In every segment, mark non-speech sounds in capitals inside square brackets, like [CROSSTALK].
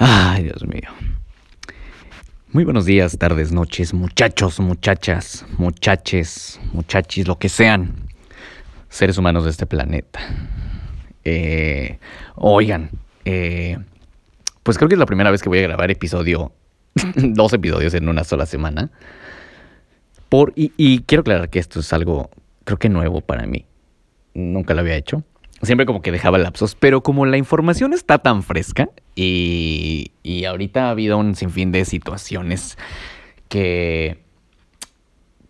Ay, Dios mío. Muy buenos días, tardes, noches, muchachos, muchachas, muchaches, muchachis, lo que sean, seres humanos de este planeta. Eh, oigan, eh, pues creo que es la primera vez que voy a grabar episodio, [LAUGHS] dos episodios en una sola semana. Por, y, y quiero aclarar que esto es algo, creo que nuevo para mí. Nunca lo había hecho siempre como que dejaba lapsos, pero como la información está tan fresca y, y ahorita ha habido un sinfín de situaciones que,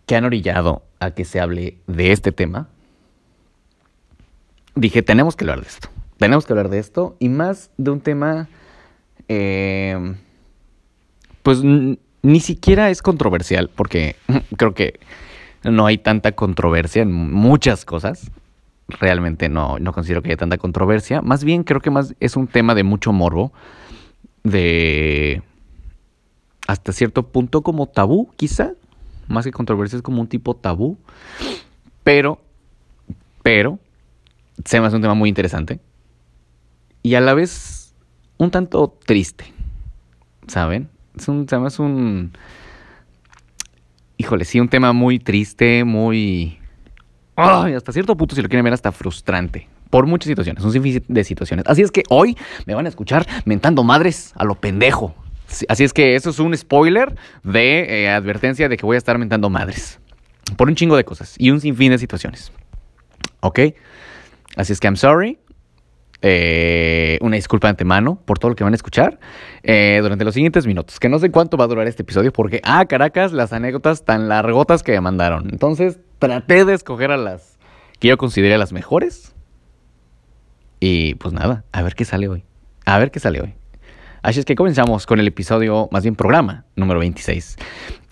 que han orillado a que se hable de este tema, dije, tenemos que hablar de esto, tenemos que hablar de esto y más de un tema, eh, pues ni siquiera es controversial, porque [LAUGHS] creo que no hay tanta controversia en muchas cosas realmente no, no considero que haya tanta controversia. Más bien creo que más es un tema de mucho morbo, de hasta cierto punto como tabú, quizá. Más que controversia es como un tipo tabú. Pero, pero, se me hace un tema muy interesante. Y a la vez un tanto triste, ¿saben? Es un, se me hace un... Híjole, sí, un tema muy triste, muy hasta cierto punto, si lo quieren ver, hasta frustrante. Por muchas situaciones, un sinfín de situaciones. Así es que hoy me van a escuchar mentando madres a lo pendejo. Así es que eso es un spoiler de eh, advertencia de que voy a estar mentando madres. Por un chingo de cosas y un sinfín de situaciones. ¿Ok? Así es que I'm sorry. Eh, una disculpa de antemano por todo lo que van a escuchar eh, durante los siguientes minutos. Que no sé cuánto va a durar este episodio porque, ah, Caracas, las anécdotas tan largotas que me mandaron. Entonces, traté de escoger a las que yo consideré las mejores. Y pues nada, a ver qué sale hoy. A ver qué sale hoy. Así es que comenzamos con el episodio, más bien programa, número 26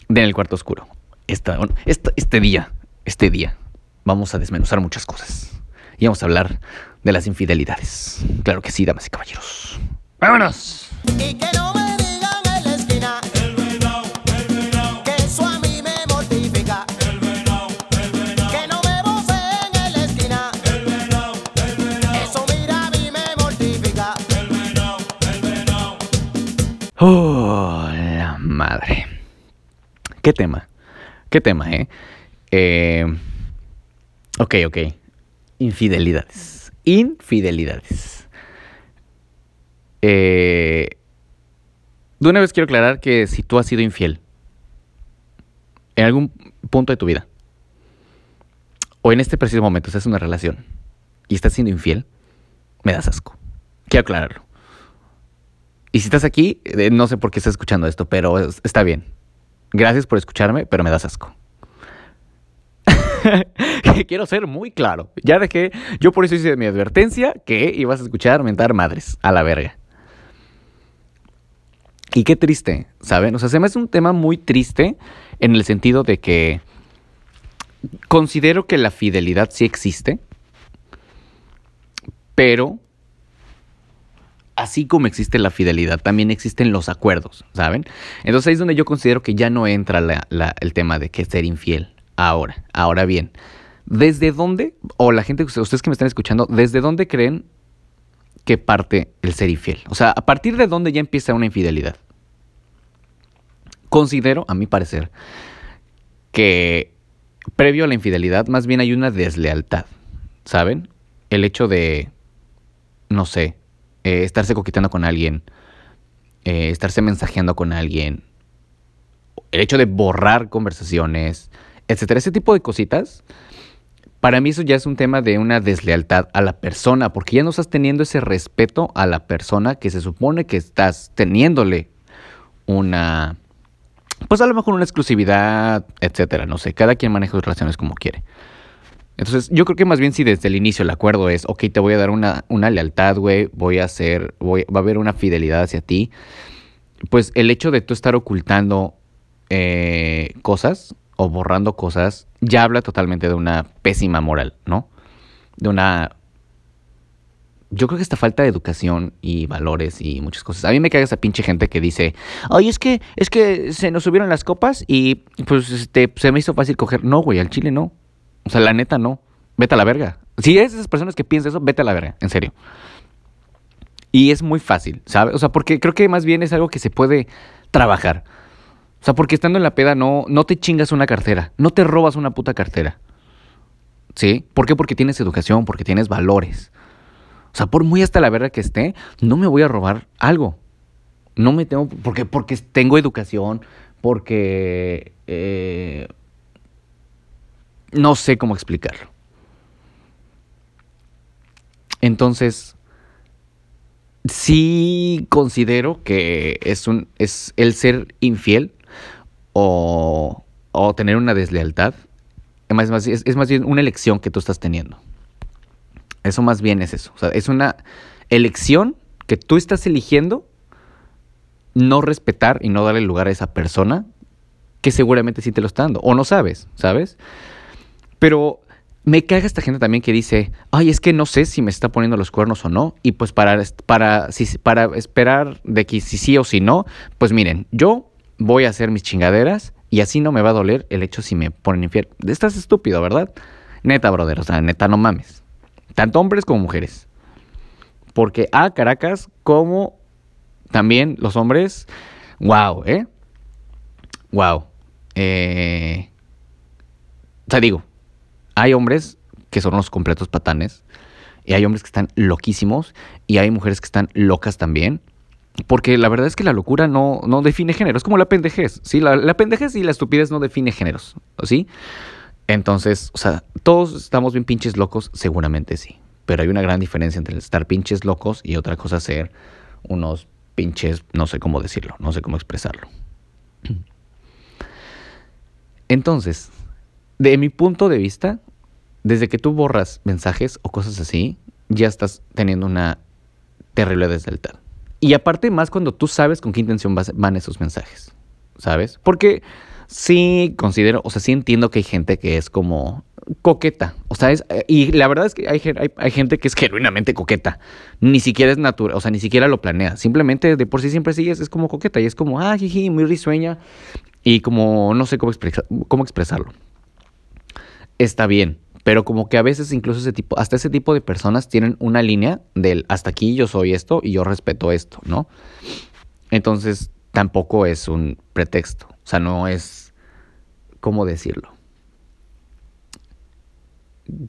de En el Cuarto Oscuro. Esta, este día, este día, vamos a desmenuzar muchas cosas. Y vamos a hablar de las infidelidades. Claro que sí, damas y caballeros. ¡Vámonos! Y que no me digan en la esquina. El venado, el venado. Que eso a mí me mortifica. El venado, el venado. Que no me voceen en la esquina. El venado, el venado. Eso mira a mí me mortifica. El el. Oh, la madre. ¿Qué tema? ¿Qué tema, eh? Eh. Ok, ok. Infidelidades infidelidades. Eh, de una vez quiero aclarar que si tú has sido infiel en algún punto de tu vida, o en este preciso momento estás en una relación y estás siendo infiel, me das asco. Quiero aclararlo. Y si estás aquí, eh, no sé por qué estás escuchando esto, pero está bien. Gracias por escucharme, pero me das asco. [LAUGHS] quiero ser muy claro. Ya dejé, yo por eso hice mi advertencia que ibas a escuchar mentar madres a la verga. Y qué triste, ¿saben? O sea, se me hace un tema muy triste en el sentido de que considero que la fidelidad sí existe, pero así como existe la fidelidad, también existen los acuerdos, ¿saben? Entonces ahí es donde yo considero que ya no entra el tema de que ser infiel. Ahora, ahora bien, ¿desde dónde, o la gente, ustedes que me están escuchando, ¿desde dónde creen que parte el ser infiel? O sea, ¿a partir de dónde ya empieza una infidelidad? Considero, a mi parecer, que previo a la infidelidad más bien hay una deslealtad, ¿saben? El hecho de, no sé, eh, estarse coqueteando con alguien, eh, estarse mensajeando con alguien, el hecho de borrar conversaciones, etcétera. Ese tipo de cositas, para mí eso ya es un tema de una deslealtad a la persona, porque ya no estás teniendo ese respeto a la persona que se supone que estás teniéndole una, pues a lo mejor una exclusividad, etcétera. No sé, cada quien maneja sus relaciones como quiere. Entonces, yo creo que más bien si desde el inicio el acuerdo es, ok, te voy a dar una, una lealtad, güey, voy a hacer, voy, va a haber una fidelidad hacia ti, pues el hecho de tú estar ocultando eh, cosas o borrando cosas, ya habla totalmente de una pésima moral, ¿no? De una... Yo creo que esta falta de educación y valores y muchas cosas. A mí me caga esa pinche gente que dice, ay, es que, es que se nos subieron las copas y pues este, se me hizo fácil coger. No, güey, al chile no. O sea, la neta no. Vete a la verga. Si eres esas personas que piensan eso, vete a la verga, en serio. Y es muy fácil, ¿sabes? O sea, porque creo que más bien es algo que se puede trabajar. O sea, porque estando en la peda no, no te chingas una cartera, no te robas una puta cartera. ¿Sí? ¿Por qué? Porque tienes educación, porque tienes valores. O sea, por muy hasta la verga que esté, no me voy a robar algo. No me tengo, porque, porque tengo educación, porque eh, no sé cómo explicarlo. Entonces, sí considero que es un es el ser infiel o, o tener una deslealtad es más, es, más bien una elección que tú estás teniendo. Eso más bien es eso. O sea, es una elección que tú estás eligiendo no respetar y no darle lugar a esa persona que seguramente sí te lo está dando. O no sabes, ¿sabes? Pero me caga esta gente también que dice, ay, es que no sé si me está poniendo los cuernos o no. Y pues para, para, para esperar de que si sí o si no, pues miren, yo voy a hacer mis chingaderas y así no me va a doler el hecho si me ponen infiel. Estás estúpido, ¿verdad? Neta, brother, o sea, neta, no mames. Tanto hombres como mujeres. Porque a Caracas, como también los hombres, wow, ¿eh? Wow. Eh, o sea, digo, hay hombres que son los completos patanes, y hay hombres que están loquísimos, y hay mujeres que están locas también. Porque la verdad es que la locura no, no define género, es como la pendejez, ¿sí? La, la pendejez y la estupidez no define géneros, ¿sí? Entonces, o sea, todos estamos bien pinches locos, seguramente sí. Pero hay una gran diferencia entre estar pinches locos y otra cosa ser unos pinches, no sé cómo decirlo, no sé cómo expresarlo. Entonces, de mi punto de vista, desde que tú borras mensajes o cosas así, ya estás teniendo una terrible deslealtad. Y aparte más cuando tú sabes con qué intención van esos mensajes, ¿sabes? Porque sí considero, o sea, sí entiendo que hay gente que es como coqueta. O sea, es, y la verdad es que hay, hay, gente que es genuinamente coqueta. Ni siquiera es natural, o sea, ni siquiera lo planea. Simplemente de por sí siempre sigues, es como coqueta y es como, ah, jiji, muy risueña. Y como no sé cómo, cómo expresarlo. Está bien. Pero como que a veces incluso ese tipo, hasta ese tipo de personas tienen una línea del hasta aquí yo soy esto y yo respeto esto, ¿no? Entonces tampoco es un pretexto. O sea, no es, ¿cómo decirlo?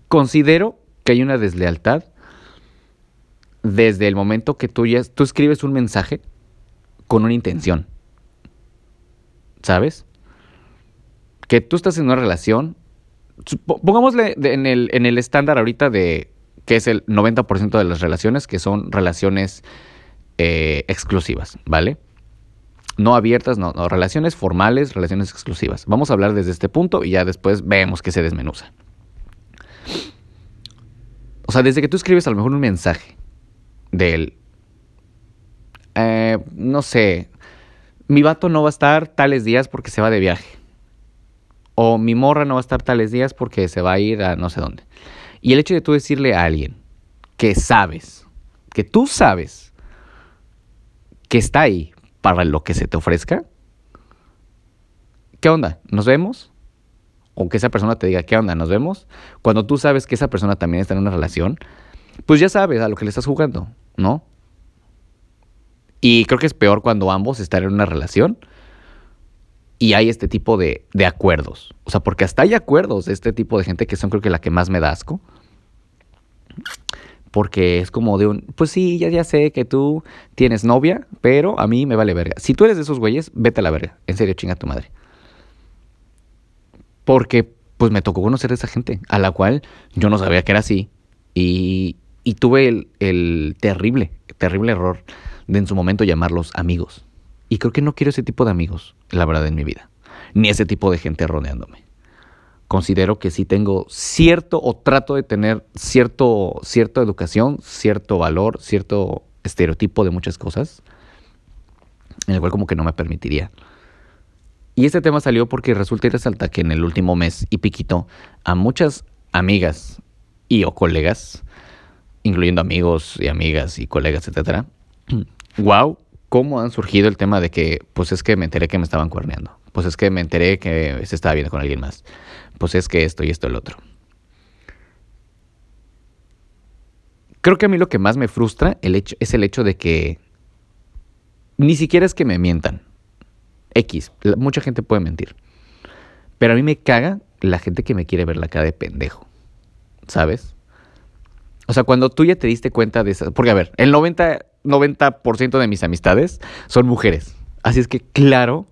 Considero que hay una deslealtad desde el momento que tú, ya, tú escribes un mensaje con una intención. ¿Sabes? Que tú estás en una relación pongámosle en el, en el estándar ahorita de que es el 90% de las relaciones, que son relaciones eh, exclusivas, ¿vale? No abiertas, no, no, relaciones formales, relaciones exclusivas. Vamos a hablar desde este punto y ya después vemos que se desmenuza. O sea, desde que tú escribes a lo mejor un mensaje del, eh, no sé, mi vato no va a estar tales días porque se va de viaje o mi morra no va a estar tales días porque se va a ir a no sé dónde. Y el hecho de tú decirle a alguien que sabes, que tú sabes que está ahí para lo que se te ofrezca, ¿qué onda? ¿Nos vemos? O que esa persona te diga, ¿qué onda? ¿Nos vemos? Cuando tú sabes que esa persona también está en una relación, pues ya sabes a lo que le estás jugando, ¿no? Y creo que es peor cuando ambos están en una relación y hay este tipo de, de, acuerdos. O sea, porque hasta hay acuerdos de este tipo de gente que son creo que la que más me da asco. Porque es como de un, pues sí, ya, ya sé que tú tienes novia, pero a mí me vale verga. Si tú eres de esos güeyes, vete a la verga. En serio, chinga tu madre. Porque pues me tocó conocer a esa gente, a la cual yo no sabía que era así. Y, y tuve el, el terrible, terrible error de en su momento llamarlos amigos. Y creo que no quiero ese tipo de amigos, la verdad, en mi vida. Ni ese tipo de gente rodeándome. Considero que sí tengo cierto o trato de tener cierto, cierta educación, cierto valor, cierto estereotipo de muchas cosas, en el cual como que no me permitiría. Y este tema salió porque resulta y resalta que en el último mes y piquito a muchas amigas y o colegas, incluyendo amigos y amigas y colegas, etcétera, [CLEARS THROAT] wow, cómo han surgido el tema de que, pues es que me enteré que me estaban cuerneando. Pues es que me enteré que se estaba viendo con alguien más. Pues es que esto y esto y el otro. creo que a mí lo que más me frustra el hecho, es el hecho de que ni siquiera es que me mientan. X, mucha gente puede mentir. Pero a mí me caga la gente que me quiere ver la cara de pendejo. ¿Sabes? O sea, cuando tú ya te diste cuenta de eso. Porque, a ver, el 90%, 90 de mis amistades son mujeres. Así es que, claro.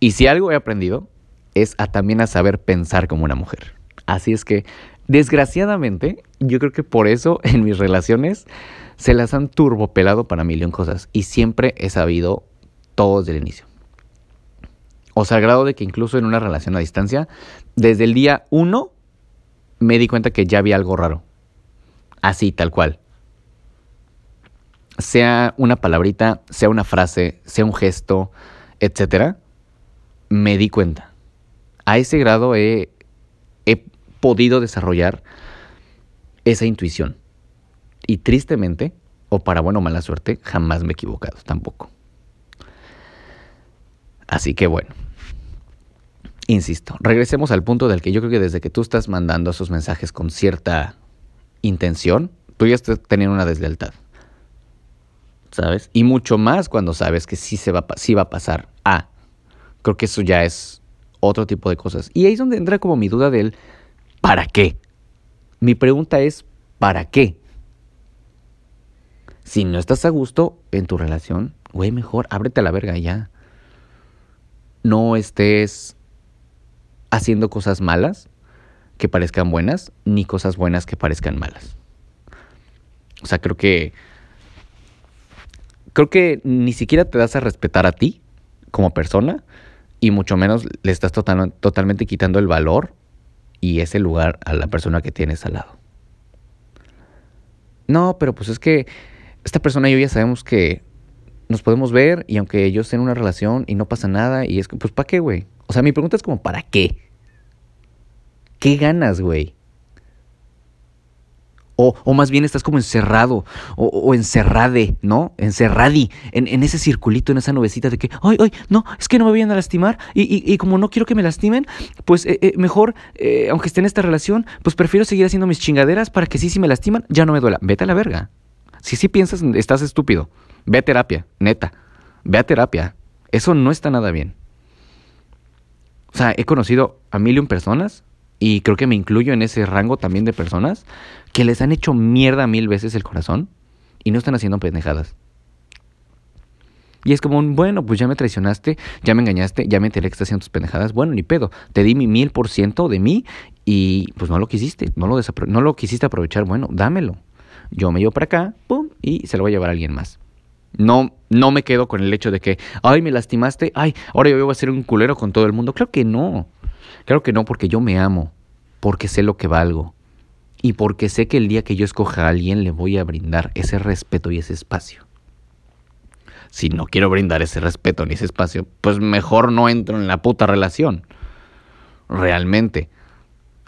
Y si algo he aprendido, es a también a saber pensar como una mujer. Así es que, desgraciadamente, yo creo que por eso en mis relaciones se las han turbopelado para mil cosas. Y siempre he sabido todo desde el inicio. O sea, al grado de que incluso en una relación a distancia, desde el día uno me di cuenta que ya había algo raro. Así, tal cual. Sea una palabrita, sea una frase, sea un gesto, etcétera, me di cuenta. A ese grado he, he podido desarrollar esa intuición. Y tristemente, o para buena o mala suerte, jamás me he equivocado tampoco. Así que bueno, insisto, regresemos al punto del que yo creo que desde que tú estás mandando esos mensajes con cierta intención, tú ya estás teniendo una deslealtad. ¿Sabes? Y mucho más cuando sabes que sí, se va, sí va a pasar. Ah, creo que eso ya es otro tipo de cosas. Y ahí es donde entra como mi duda del ¿para qué? Mi pregunta es ¿para qué? Si no estás a gusto en tu relación, güey, mejor ábrete a la verga ya. No estés haciendo cosas malas que parezcan buenas, ni cosas buenas que parezcan malas. O sea, creo que. Creo que ni siquiera te das a respetar a ti como persona, y mucho menos le estás totalmente quitando el valor y ese lugar a la persona que tienes al lado. No, pero pues es que esta persona y yo ya sabemos que nos podemos ver y aunque ellos estén en una relación y no pasa nada, y es que, pues, ¿para qué, güey? O sea, mi pregunta es como, ¿para qué? ¿Qué ganas, güey? O, más bien estás como encerrado o, o encerrade, ¿no? Encerradi en, ese circulito, en esa nubecita de que, ay, ay, no, es que no me vayan a lastimar y, y, como no quiero que me lastimen, pues eh, eh, mejor, eh, aunque esté en esta relación, pues prefiero seguir haciendo mis chingaderas para que sí, si me lastiman, ya no me duela. Vete a la verga. Si sí piensas, estás estúpido. Ve a terapia, neta. Ve a terapia. Eso no está nada bien. O sea, he conocido a mil personas y creo que me incluyo en ese rango también de personas que les han hecho mierda mil veces el corazón y no están haciendo pendejadas. Y es como, bueno, pues ya me traicionaste, ya me engañaste, ya me enteré que estás haciendo tus pendejadas. Bueno, ni pedo. Te di mi mil por ciento de mí y pues no lo quisiste, no lo, no lo quisiste aprovechar. Bueno, dámelo. Yo me llevo para acá, pum, y se lo voy a llevar a alguien más. No, no me quedo con el hecho de que, ay, me lastimaste, ay, ahora yo voy a ser un culero con todo el mundo. Claro que no. Claro que no, porque yo me amo, porque sé lo que valgo y porque sé que el día que yo escoja a alguien le voy a brindar ese respeto y ese espacio. Si no quiero brindar ese respeto ni ese espacio, pues mejor no entro en la puta relación. Realmente.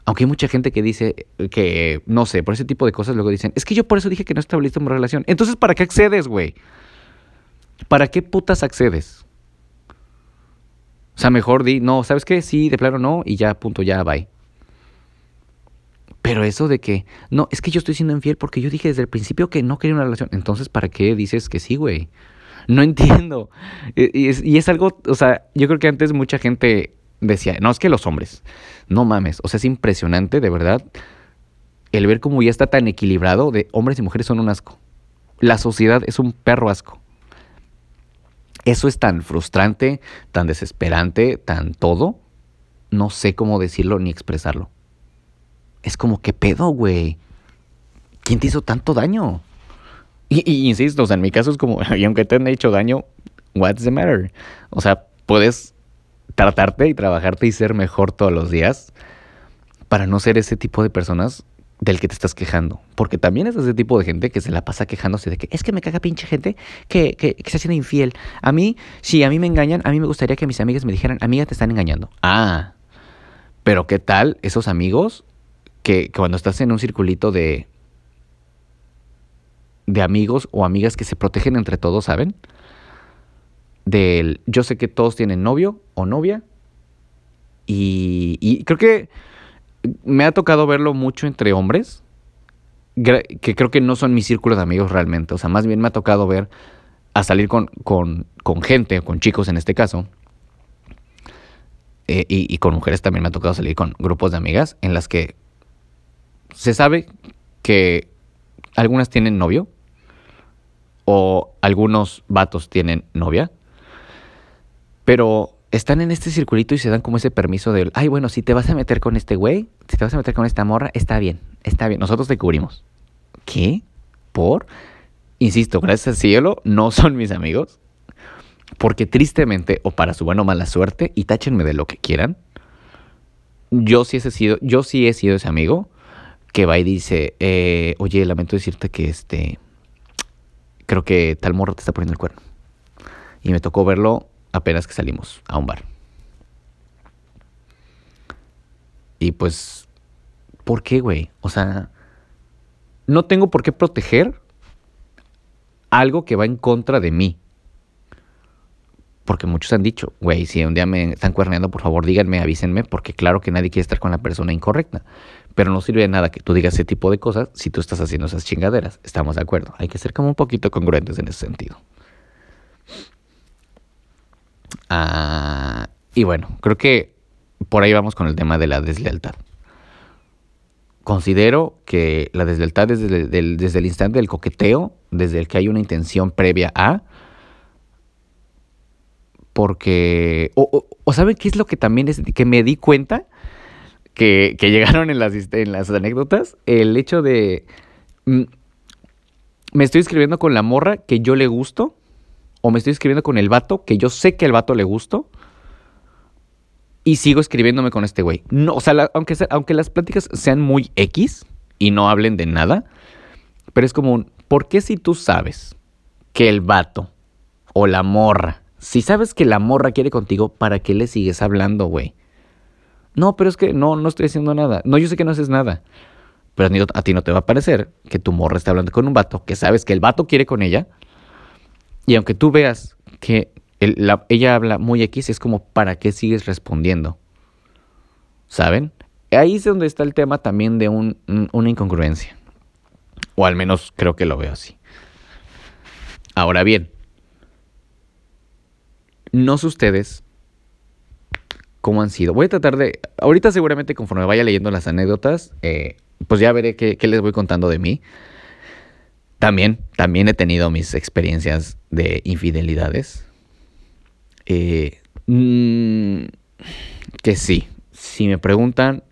Aunque hay mucha gente que dice que, no sé, por ese tipo de cosas luego dicen, es que yo por eso dije que no en mi relación. Entonces, ¿para qué accedes, güey? ¿Para qué putas accedes? O sea, mejor di, no, ¿sabes qué? Sí, de plano no, y ya, punto, ya, bye. Pero eso de que, no, es que yo estoy siendo infiel porque yo dije desde el principio que no quería una relación. Entonces, ¿para qué dices que sí, güey? No entiendo. [LAUGHS] Y es, y es, algo, o sea, yo creo que antes mucha gente decía, no, es que los hombres, no mames. O sea, es impresionante, de verdad, el ver cómo ya está tan equilibrado de hombres y mujeres son un asco. La sociedad es un perro asco. Eso es tan frustrante, tan desesperante, tan todo. No sé cómo decirlo ni expresarlo. Es como, ¿qué pedo, güey? ¿Quién te hizo tanto daño? Y, insisto, o sea, en mi caso es como, [LAUGHS] y aunque te han hecho daño, what's the matter? O sea, puedes tratarte y trabajarte y ser mejor todos los días para no ser ese tipo de personas del que te estás quejando. Porque también es ese tipo de gente que se la pasa quejándose de que es que me caga pinche gente que, que, que se haciendo infiel. A mí, si a mí me engañan, a mí me gustaría que mis amigas me dijeran, amiga, te están engañando. Ah, pero ¿qué tal esos amigos que, que cuando estás en un circulito de, de amigos o amigas que se protegen entre todos, ¿saben? Del, yo sé que todos tienen novio o novia y, y creo que me ha tocado verlo mucho entre hombres que creo que no son mi círculo de amigos realmente. O sea, más bien me ha tocado ver a salir con, con, con gente, con chicos en este caso, eh, y, y, con mujeres también me ha tocado salir con grupos de amigas en las que se sabe que algunas tienen novio o algunos vatos tienen novia, pero están en este circulito y se dan como ese permiso de, ay, bueno, si te vas a meter con este güey, si te vas a meter con esta morra, está bien, está bien, nosotros te cubrimos. ¿Qué? ¿Por? Insisto, gracias al cielo, no son mis amigos. Porque tristemente, o para su buena o mala suerte, y táchenme de lo que quieran, yo sí he sido, yo sí he sido ese amigo que va y dice, eh, oye, lamento decirte que este, creo que tal morro te está poniendo el cuerno. Y me tocó verlo apenas que salimos a un bar. Y pues, ¿por qué, güey? O sea, no tengo por qué proteger algo que va en contra de mí. Porque muchos han dicho, güey, si un día me están cuerneando, por favor díganme, avísenme, porque claro que nadie quiere estar con la persona incorrecta. Pero no sirve de nada que tú digas ese tipo de cosas si tú estás haciendo esas chingaderas. Estamos de acuerdo. Hay que ser como un poquito congruentes en ese sentido. Ah, y bueno, creo que por ahí vamos con el tema de la deslealtad. Considero que la deslealtad desde desde el instante del coqueteo, desde el que hay una intención previa a, porque, o, o, ¿saben qué es lo que también es, que me di cuenta? Que, que llegaron en las, en las anécdotas, el hecho de, mm, me estoy escribiendo con la morra que yo le gusto, o me estoy escribiendo con el vato que yo sé que el vato le gusto, y sigo escribiéndome con este güey. No, o sea, aunque, aunque las pláticas sean muy X y no hablen de nada, pero es como un, ¿por qué si tú sabes que el vato o la morra si sabes que la morra quiere contigo, ¿para qué le sigues hablando, güey? No, pero es que no, no estoy haciendo nada. No, yo sé que no haces nada. Pero a ti no te va a parecer que tu morra está hablando con un vato, que sabes que el vato quiere con ella. Y aunque tú veas que ella habla muy X, es como, ¿para qué sigues respondiendo? ¿Saben? Ahí es donde está el tema también de un, una incongruencia. O al menos creo que lo veo así. Ahora bien, no sé ustedes cómo han sido. Voy a tratar de. Ahorita, seguramente, conforme vaya leyendo las anécdotas, eh, pues ya veré qué, les voy contando de mí. También, también he tenido mis experiencias de infidelidades. Eh, mm, que sí, si me preguntan,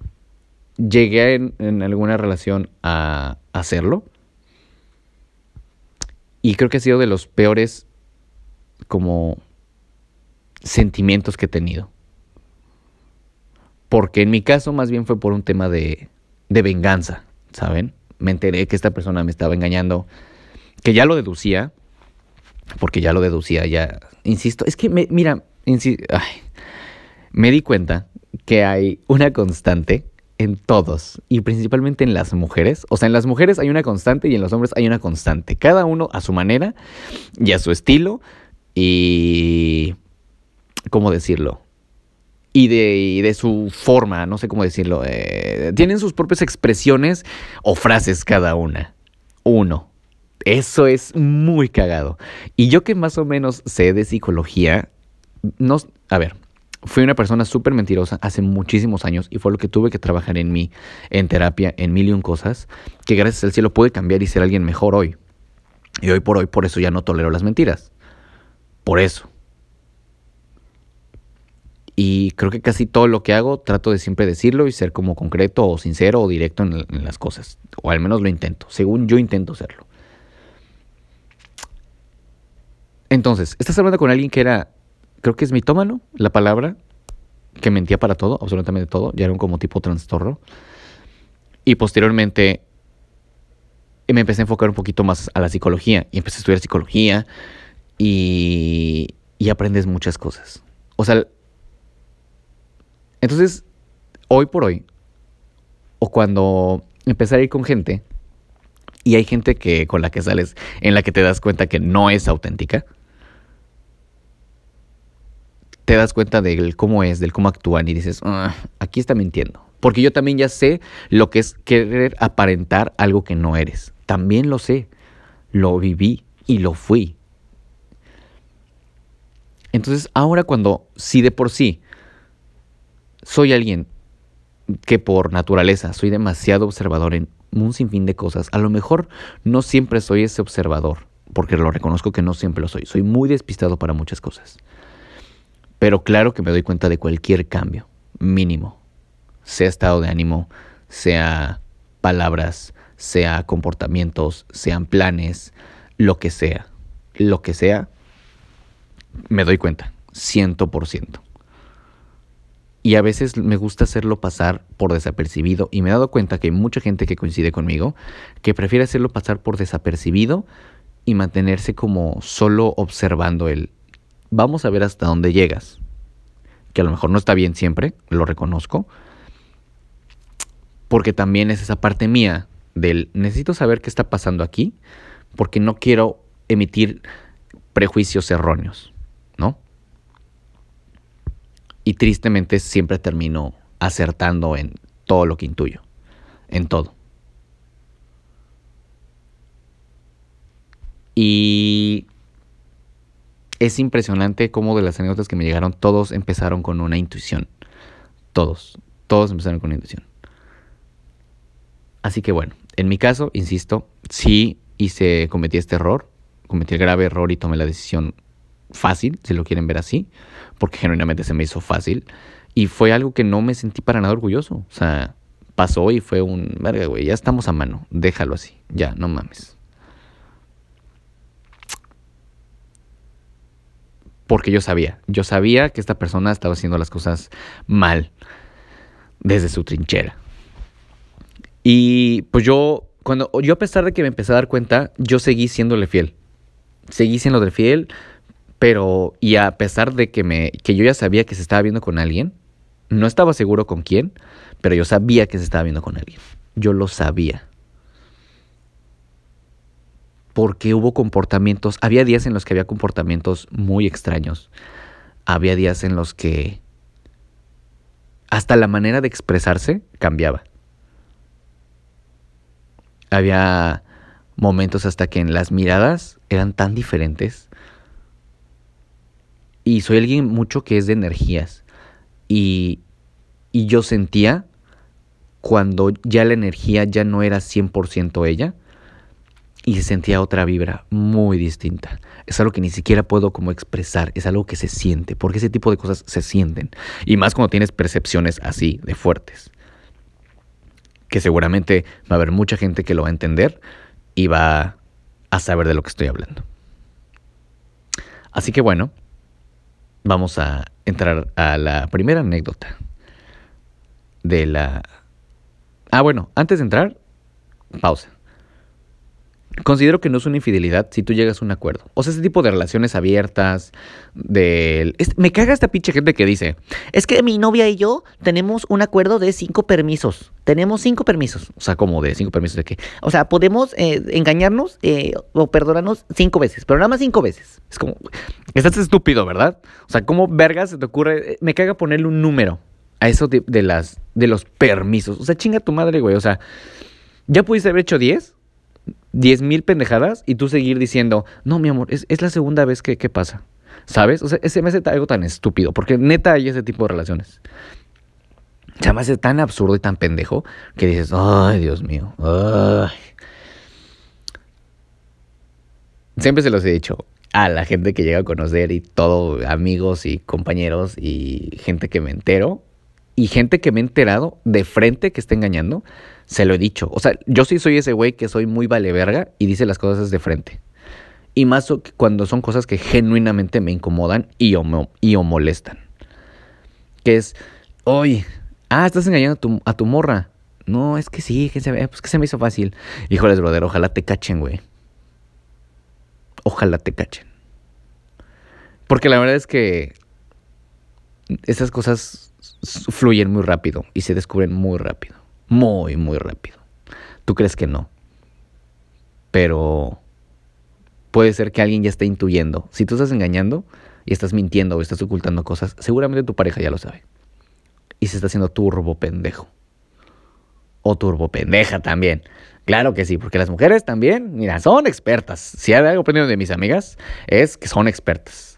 llegué en, en alguna relación a hacerlo. Y creo que ha sido de los peores como sentimientos que he tenido. Porque en mi caso más bien fue por un tema de, de venganza, ¿saben? Me enteré que esta persona me estaba engañando, que ya lo deducía, porque ya lo deducía, ya, insisto, es que, me, mira, me di cuenta que hay una constante en todos y principalmente en las mujeres. O sea, en las mujeres hay una constante y en los hombres hay una constante. Cada uno a su manera y a su estilo. Y ¿cómo decirlo? Y de, de, su forma, no sé cómo decirlo. Eh, tienen sus propias expresiones o frases cada una. Uno. Eso es muy cagado. Y yo que más o menos sé de psicología, no, a ver, fui una persona súper mentirosa hace muchísimos años y fue lo que tuve que trabajar en mí, en terapia, en mil y un cosas, que gracias al cielo puede cambiar y ser alguien mejor hoy. Y hoy por hoy, por eso ya no tolero las mentiras. Por eso. Y creo que casi todo lo que hago trato de siempre decirlo y ser como concreto o sincero o directo en, las cosas. O al menos lo intento, según yo intento serlo. Entonces, estás hablando con alguien que era, creo que es mitómano, la palabra, que mentía para todo, absolutamente todo, ya era un como tipo trastorno. Y posteriormente me empecé a enfocar un poquito más a la psicología y empecé a estudiar psicología y, y aprendes muchas cosas. O sea, entonces, hoy por hoy, o cuando empecé a ir con gente, y hay gente que con la que sales, en la que te das cuenta que no es auténtica, te das cuenta del cómo es, del cómo actúan y dices, ah, aquí está mintiendo. Porque yo también ya sé lo que es querer aparentar algo que no eres. También lo sé. Lo viví y lo fui. Entonces, ahora cuando, si de por sí soy alguien que por naturaleza soy demasiado observador en un sinfín de cosas, a lo mejor no siempre soy ese observador, porque lo reconozco que no siempre lo soy. Soy muy despistado para muchas cosas. Pero claro que me doy cuenta de cualquier cambio, mínimo sea estado de ánimo, sea palabras, sea comportamientos, sean planes, lo que sea, lo que sea, me doy cuenta, ciento por ciento. Y a veces me gusta hacerlo pasar por desapercibido y me he dado cuenta que hay mucha gente que coincide conmigo que prefiere hacerlo pasar por desapercibido y mantenerse como solo observando el vamos a ver hasta dónde llegas. Que a lo mejor no está bien siempre, lo reconozco, porque también es esa parte mía del necesito saber qué está pasando aquí, porque no quiero emitir prejuicios erróneos. Y tristemente siempre termino acertando en todo lo que intuyo, en todo. Y es impresionante cómo de las anécdotas que me llegaron, todos empezaron con una intuición. Todos, todos empezaron con una intuición. Así que bueno, en mi caso, insisto, sí hice, cometí este error, cometí el grave error y tomé la decisión fácil, si lo quieren ver así, porque genuinamente se me hizo fácil. Y fue algo que no me sentí para nada orgulloso. O sea, pasó y fue un, verga, güey, ya estamos a mano, déjalo así, ya, no mames. Porque yo sabía, yo sabía que esta persona estaba haciendo las cosas mal desde su trinchera. Y pues yo, cuando yo a pesar de que me empecé a dar cuenta, yo seguí siéndole fiel. Seguí siéndole fiel, pero y a pesar de que me que yo ya sabía que se estaba viendo con alguien, no estaba seguro con quién, pero yo sabía que se estaba viendo con alguien. Yo lo sabía. Porque hubo comportamientos, había días en los que había comportamientos muy extraños. Había días en los que hasta la manera de expresarse cambiaba. Había momentos hasta que en las miradas eran tan diferentes. Y soy alguien mucho que es de energías. Y, y yo sentía cuando ya la energía ya no era 100% ella y se sentía otra vibra muy distinta. Es algo que ni siquiera puedo como expresar, es algo que se siente, porque ese tipo de cosas se sienten. Y más cuando tienes percepciones así de fuertes que seguramente va a haber mucha gente que lo va a entender y va a saber de lo que estoy hablando. Así que bueno, vamos a entrar a la primera anécdota de la... Ah, bueno, antes de entrar, pausa. Considero que no es una infidelidad si tú llegas a un acuerdo. O sea, ese tipo de relaciones abiertas, de... me caga esta pinche gente que dice, es que mi novia y yo tenemos un acuerdo de cinco permisos. Tenemos cinco permisos. O sea, como de cinco permisos de qué. O sea, podemos eh, engañarnos eh, o perdonarnos cinco veces, pero nada más cinco veces. Es como, estás estúpido, ¿verdad? O sea, ¿cómo vergas se te ocurre? Me caga ponerle un número a eso de las, de los permisos. O sea, chinga tu madre, güey. O sea, ¿ya pudiste haber hecho diez? Diez mil pendejadas y tú seguir diciendo, no, mi amor, es, la segunda vez que, pasa. ¿Sabes? O sea, ese me hace algo tan estúpido, porque neta hay ese tipo de relaciones. Se me hace tan absurdo y tan pendejo que dices, ay, Dios mío, Siempre se los he dicho a la gente que llega a conocer y todo, amigos y compañeros y gente que me entero y gente que me he enterado de frente que está engañando se lo he dicho. O sea, yo sí soy ese güey que soy muy vale verga y dice las cosas de frente. Y más cuando son cosas que genuinamente me incomodan y o, y o molestan. Que es, oye, ah, estás engañando a tu, a tu morra. No, es que sí, que se, pues que se me hizo fácil. Híjoles, brother, ojalá te cachen, güey. Ojalá te cachen. Porque la verdad es que esas cosas fluyen muy rápido y se descubren muy rápido muy, muy rápido. Tú crees que no. Pero puede ser que alguien ya esté intuyendo. Si tú estás engañando y estás mintiendo o estás ocultando cosas, seguramente tu pareja ya lo sabe. Y se está haciendo turbo pendejo. o turbo pendeja también. Claro que sí, porque las mujeres también, mira, son expertas. Si hay algo aprendido de mis amigas, es que son expertas.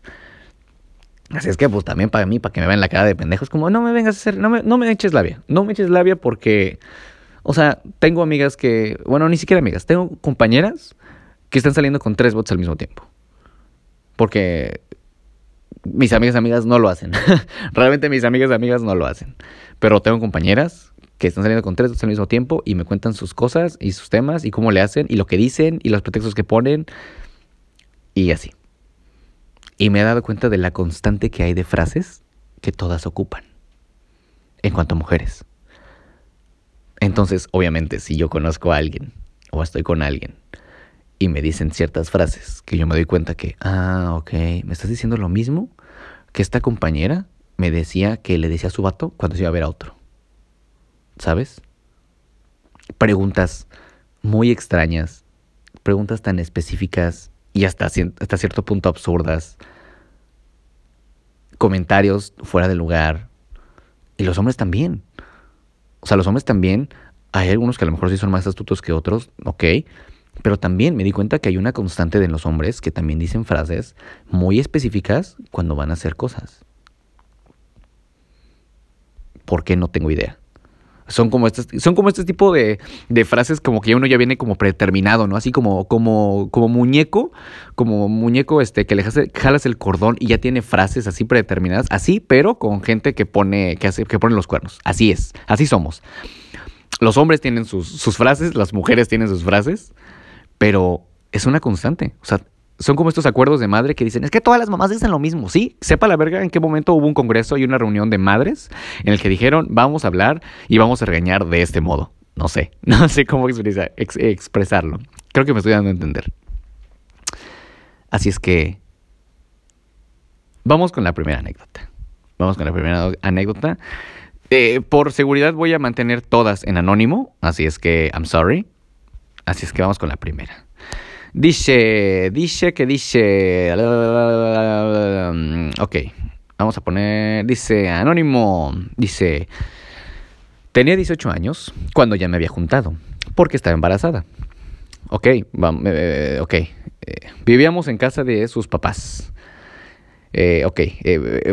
Así es que, pues también para mí, para que me vean la cara de pendejo, es como, no me vengas a hacer, no me, no me eches labia. No me eches labia porque, o sea, tengo amigas que, bueno, ni siquiera amigas, tengo compañeras que están saliendo con tres bots al mismo tiempo. Porque mis amigas amigas no lo hacen. [LAUGHS] Realmente mis amigas amigas no lo hacen. Pero tengo compañeras que están saliendo con tres al mismo tiempo y me cuentan sus cosas y sus temas y cómo le hacen y lo que dicen y los pretextos que ponen y así. Y me he dado cuenta de la constante que hay de frases que todas ocupan en cuanto a mujeres. Entonces, obviamente, si yo conozco a alguien o estoy con alguien y me dicen ciertas frases que yo me doy cuenta que, ah, ok, me estás diciendo lo mismo que esta compañera me decía que le decía a su vato cuando se iba a ver a otro. ¿sabes? Preguntas muy extrañas, preguntas tan específicas y hasta, hasta cierto punto absurdas, comentarios fuera de lugar. Y los hombres también. O sea, los hombres también, hay algunos que a lo mejor sí son más astutos que otros, ok, pero también me di cuenta que hay una constante de los hombres que también dicen frases muy específicas cuando van a hacer cosas. ¿Por qué no tengo idea? Son como este, son como este tipo de, frases como que uno ya viene como predeterminado, ¿no? Así como, como, como muñeco, como muñeco este, que le jalas el cordón y ya tiene frases así predeterminadas, así, pero con gente que pone, que hace, que pone los cuernos. Así es, así somos. Los hombres tienen sus, sus frases, las mujeres tienen sus frases, pero es una constante. O sea, son como estos acuerdos de madre que dicen, es que todas las mamás dicen lo mismo, ¿sí? Sepa la verga en qué momento hubo un congreso y una reunión de madres en el que dijeron, vamos a hablar y vamos a regañar de este modo. No sé, [LAUGHS] no sé cómo expresarlo. Creo que me estoy dando a entender. Así es que vamos con la primera anécdota. Vamos con la primera anécdota. Eh, por seguridad voy a mantener todas en anónimo, así es que I'm sorry. Así es que vamos con la primera. Dice, dice que dice... Ok, vamos a poner... Dice, anónimo, dice... Tenía 18 años cuando ya me había juntado, porque estaba embarazada. Ok, vamos, eh, ok. Eh, vivíamos en casa de sus papás. Eh, ok,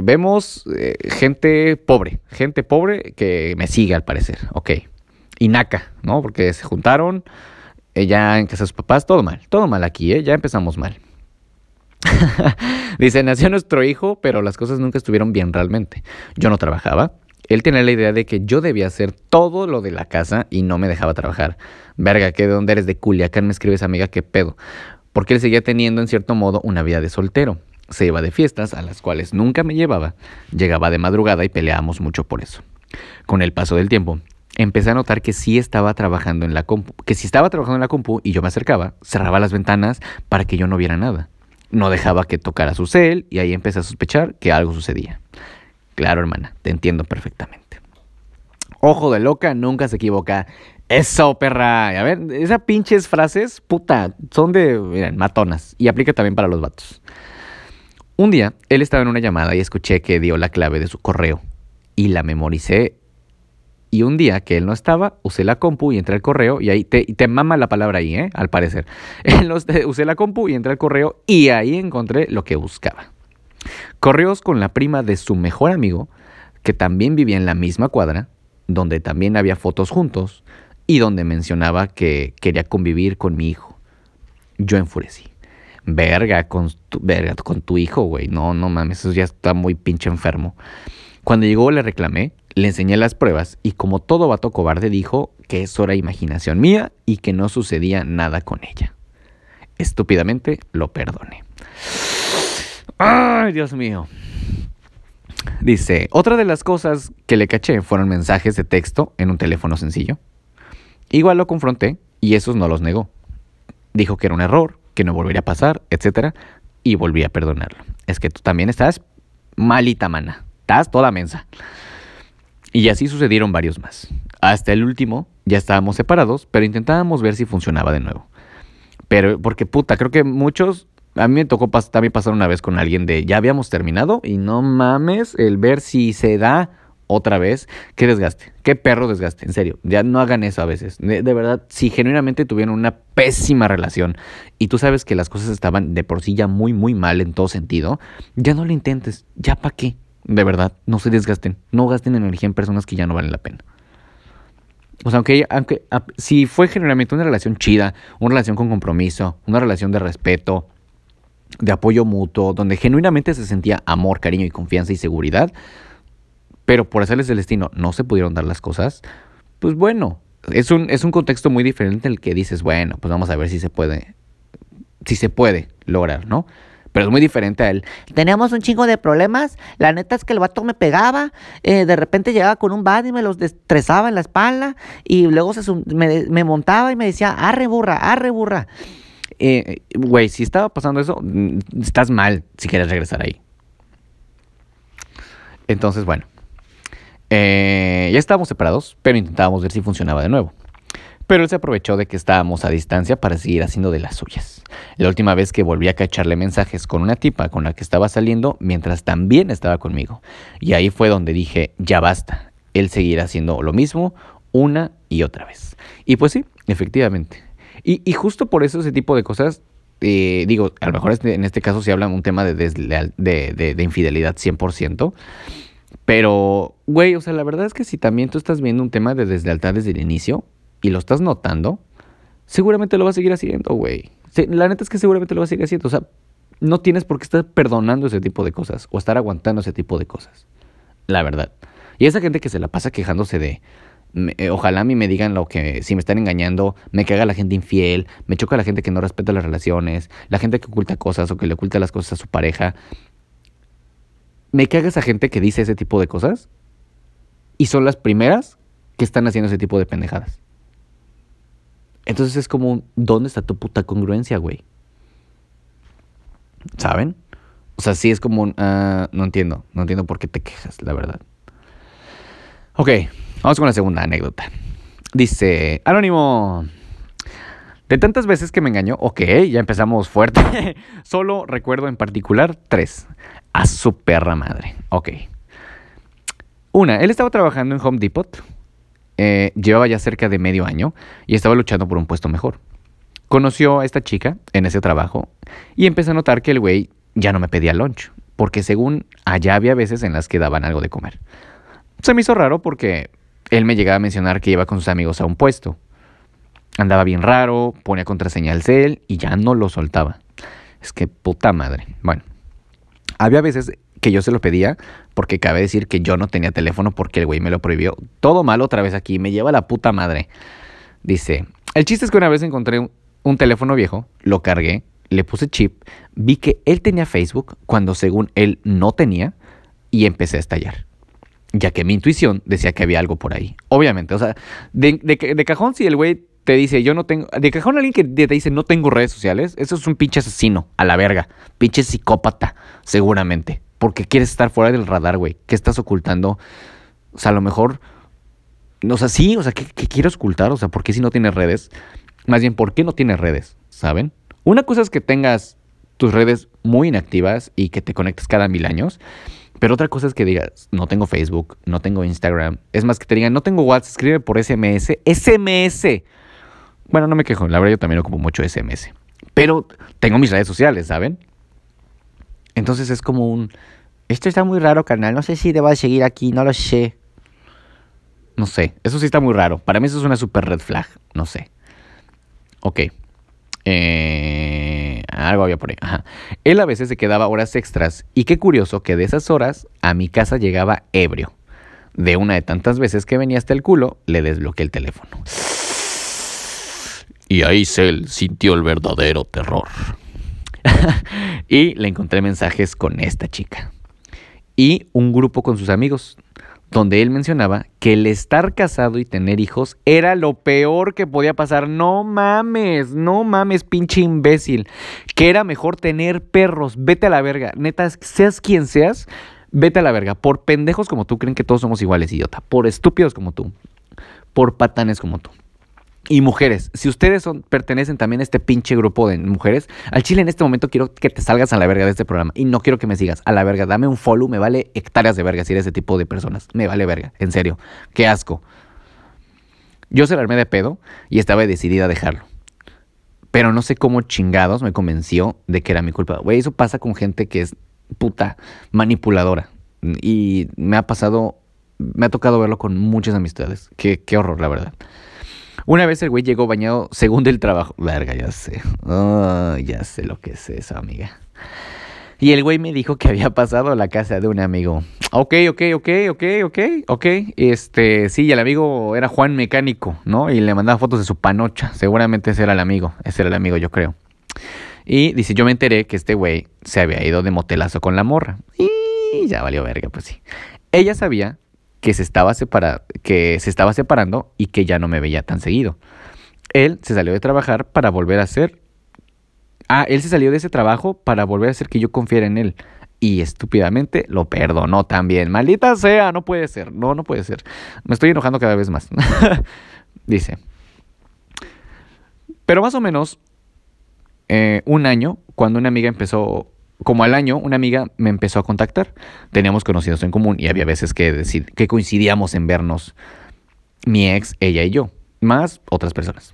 vemos gente pobre, gente pobre que me sigue al parecer, ok. Y naca, ¿no? Porque se juntaron, ella en casa de sus papás, todo mal, todo mal aquí, ¿eh? ya empezamos mal. [LAUGHS] Dice, nació nuestro hijo, pero las cosas nunca estuvieron bien realmente. Yo no trabajaba. Él tenía la idea de que yo debía hacer todo lo de la casa y no me dejaba trabajar. Verga, ¿qué de dónde eres de Culiacán? Me escribes, amiga, qué pedo. Porque él seguía teniendo, en cierto modo, una vida de soltero. Se iba de fiestas, a las cuales nunca me llevaba. Llegaba de madrugada y peleábamos mucho por eso. Con el paso del tiempo, empecé a notar que sí estaba trabajando en la compu, que si estaba trabajando en la compu y yo me acercaba, cerraba las ventanas para que yo no viera nada. No dejaba que tocara su cel y ahí empecé a sospechar que algo sucedía. Claro, hermana, te entiendo perfectamente. Ojo de loca, nunca se equivoca. Eso, perra. A ver, esas pinches frases, puta, son de, miren, matonas. Y aplica también para los vatos. Un día, él estaba en una llamada y escuché que dio la clave de su correo. Y la memoricé y un día que él no estaba, usé la compu y entré al correo y ahí te, te mama la palabra ahí, ¿eh? Al parecer. [LAUGHS] usé la compu y entré al correo y ahí encontré lo que buscaba. Correos con la prima de su mejor amigo, que también vivía en la misma cuadra, donde también había fotos juntos y donde mencionaba que quería convivir con mi hijo. Yo enfurecí. Verga, con tu, verga, con tu hijo, güey. No, no mames, eso ya está muy pinche enfermo. Cuando llegó le reclamé le enseñé las pruebas y como todo vato cobarde dijo que eso era imaginación mía y que no sucedía nada con ella. Estúpidamente lo perdoné. ¡Ay, Dios mío! Dice, otra de las cosas que le caché fueron mensajes de texto en un teléfono sencillo. Igual lo confronté y esos no los negó. Dijo que era un error, que no volvería a pasar, etc. Y volví a perdonarlo. Es que tú también estás malita, mana. Estás toda mensa. Y así sucedieron varios más. Hasta el último ya estábamos separados, pero intentábamos ver si funcionaba de nuevo. Pero, porque puta, creo que muchos, a mí me tocó también pasar una vez con alguien de ya habíamos terminado y no mames el ver si se da otra vez. Qué desgaste, qué perro desgaste, en serio. Ya no hagan eso a veces. De, verdad, si genuinamente tuvieron una pésima relación y tú sabes que las cosas estaban de por sí ya muy, muy mal en todo sentido, ya no lo intentes. ¿Ya para qué? De verdad, no se desgasten. No gasten energía en personas que ya no valen la pena. O sea, aunque, aunque si fue generalmente una relación chida, una relación con compromiso, una relación de respeto, de apoyo mutuo, donde genuinamente se sentía amor, cariño y confianza y seguridad, pero por hacerles el destino no se pudieron dar las cosas, pues bueno, es un, es un contexto muy diferente en el que dices, bueno, pues vamos a ver si se puede, si se puede lograr, ¿no? Pero es muy diferente a él. Teníamos un chingo de problemas. La neta es que el vato me pegaba. Eh, de repente llegaba con un bad y me los destresaba en la espalda. Y luego se me, me, montaba y me decía, arre burra, arre burra. Eh, güey, si estaba pasando eso, mm, estás mal si quieres regresar ahí. Entonces, bueno. Eh, ya estábamos separados, pero intentábamos ver si funcionaba de nuevo. Pero él se aprovechó de que estábamos a distancia para seguir haciendo de las suyas. La última vez que volví a cacharle mensajes con una tipa con la que estaba saliendo, mientras también estaba conmigo. Y ahí fue donde dije, ya basta. Él seguirá haciendo lo mismo una y otra vez. Y pues sí, efectivamente. Y, justo por eso ese tipo de cosas, eh, digo, a lo mejor este, en este caso se habla un tema de, desleal, de, de, de infidelidad 100%, pero, güey, o sea, la verdad es que si también tú estás viendo un tema de deslealtad desde el inicio y lo estás notando, seguramente lo vas a seguir haciendo, güey. La neta es que seguramente lo vas a seguir haciendo. O sea, no tienes por qué estar perdonando ese tipo de cosas o estar aguantando ese tipo de cosas. La verdad. Y esa gente que se la pasa quejándose de, eh, ojalá a mí me digan lo que, si me están engañando, me caga la gente infiel, me choca la gente que no respeta las relaciones, la gente que oculta cosas o que le oculta las cosas a su pareja. Me caga esa gente que dice ese tipo de cosas y son las primeras que están haciendo ese tipo de pendejadas. Entonces es como, ¿dónde está tu puta congruencia, güey? ¿Saben? O sea, sí es como un, ah, no entiendo, no entiendo por qué te quejas, la verdad. Ok, Vamos con la segunda anécdota. Dice, Anónimo, de tantas veces que me engañó, ok, ya empezamos fuerte. [LAUGHS] Solo recuerdo en particular tres. A su perra madre. Ok. Una, él estaba trabajando en Home Depot. Eh, llevaba ya cerca de medio año y estaba luchando por un puesto mejor. Conoció a esta chica en ese trabajo y empezó a notar que el güey ya no me pedía lunch, porque según allá había veces en las que daban algo de comer. Se me hizo raro porque él me llegaba a mencionar que iba con sus amigos a un puesto. Andaba bien raro, ponía contraseña al cel y ya no lo soltaba. Es que puta madre. Bueno, había veces que yo se lo pedía porque cabe decir que yo no tenía teléfono porque el güey me lo prohibió. Todo mal otra vez aquí, me lleva la puta madre. Dice, el chiste es que una vez encontré un, teléfono viejo, lo cargué, le puse chip, vi que él tenía Facebook cuando según él no tenía y empecé a estallar ya que mi intuición decía que había algo por ahí. Obviamente, o sea, de, de, cajón si el güey te dice, yo no tengo, de cajón alguien que te dice, no tengo redes sociales, eso es un pinche asesino, a la verga, pinche psicópata, seguramente, porque quieres estar fuera del radar, güey, ¿qué estás ocultando? O sea, a lo mejor, o sea, sí, o sea, ¿qué, qué quieres ocultar? O sea, ¿por qué si no tienes redes? Más bien, ¿por qué no tienes redes? ¿Saben? Una cosa es que tengas tus redes muy inactivas y que te conectes cada mil años. Pero otra cosa es que digas, no tengo Facebook, no tengo Instagram. Es más que te digan, no tengo WhatsApp, escribe por SMS. SMS. Bueno, no me quejo, la verdad yo también ocupo mucho SMS. Pero tengo mis redes sociales, ¿saben? Entonces es como un... Esto está muy raro, carnal. No sé si debo seguir aquí, no lo sé. No sé, eso sí está muy raro. Para mí eso es una super red flag, no sé. Ok. Eh, algo había por ahí. Él a veces se quedaba horas extras y qué curioso que de esas horas a mi casa llegaba ebrio. De una de tantas veces que venía hasta el culo, le desbloqueé el teléfono. Y ahí Cell sintió el verdadero terror. [LAUGHS] y le encontré mensajes con esta chica. Y un grupo con sus amigos donde él mencionaba que el estar casado y tener hijos era lo peor que podía pasar. No mames, no mames, pinche imbécil. Que era mejor tener perros. Vete a la verga. Neta, seas quien seas, vete a la verga. Por pendejos como tú creen que todos somos iguales, idiota. Por estúpidos como tú. Por patanes como tú. Y mujeres, si ustedes son, pertenecen también a este pinche grupo de mujeres, al chile en este momento quiero que te salgas a la verga de este programa. Y no quiero que me sigas a la verga. Dame un follow, me vale hectáreas de verga si eres ese tipo de personas. Me vale verga, en serio. Qué asco. Yo se la armé de pedo y estaba decidida a dejarlo. Pero no sé cómo chingados me convenció de que era mi culpa. Güey, eso pasa con gente que es puta manipuladora. Y me ha pasado, me ha tocado verlo con muchas amistades. Qué, qué horror, la verdad. Una vez el güey llegó bañado según del trabajo. Verga, ya sé. Oh, ya sé lo que es eso, amiga. Y el güey me dijo que había pasado a la casa de un amigo. Ok, ok, ok, ok, ok, ok. Este, sí, y el amigo era Juan Mecánico, ¿no? Y le mandaba fotos de su panocha. Seguramente ese era el amigo. Ese era el amigo, yo creo. Y dice, yo me enteré que este güey se había ido de motelazo con la morra. Y ya valió verga, pues sí. Ella sabía que se estaba, separa que se estaba separando y que ya no me veía tan seguido. Él se salió de trabajar para volver a hacer... Ah, él se salió de ese trabajo para volver a hacer que yo confiera en él. Y estúpidamente lo perdonó también. Maldita sea, no puede ser. No, no puede ser. Me estoy enojando cada vez más. [LAUGHS] Dice. Pero más o menos eh, un año, cuando una amiga empezó como al año, una amiga me empezó a contactar. Teníamos conocidos en común y había veces que, coincidíamos en vernos mi ex, ella y yo, más otras personas.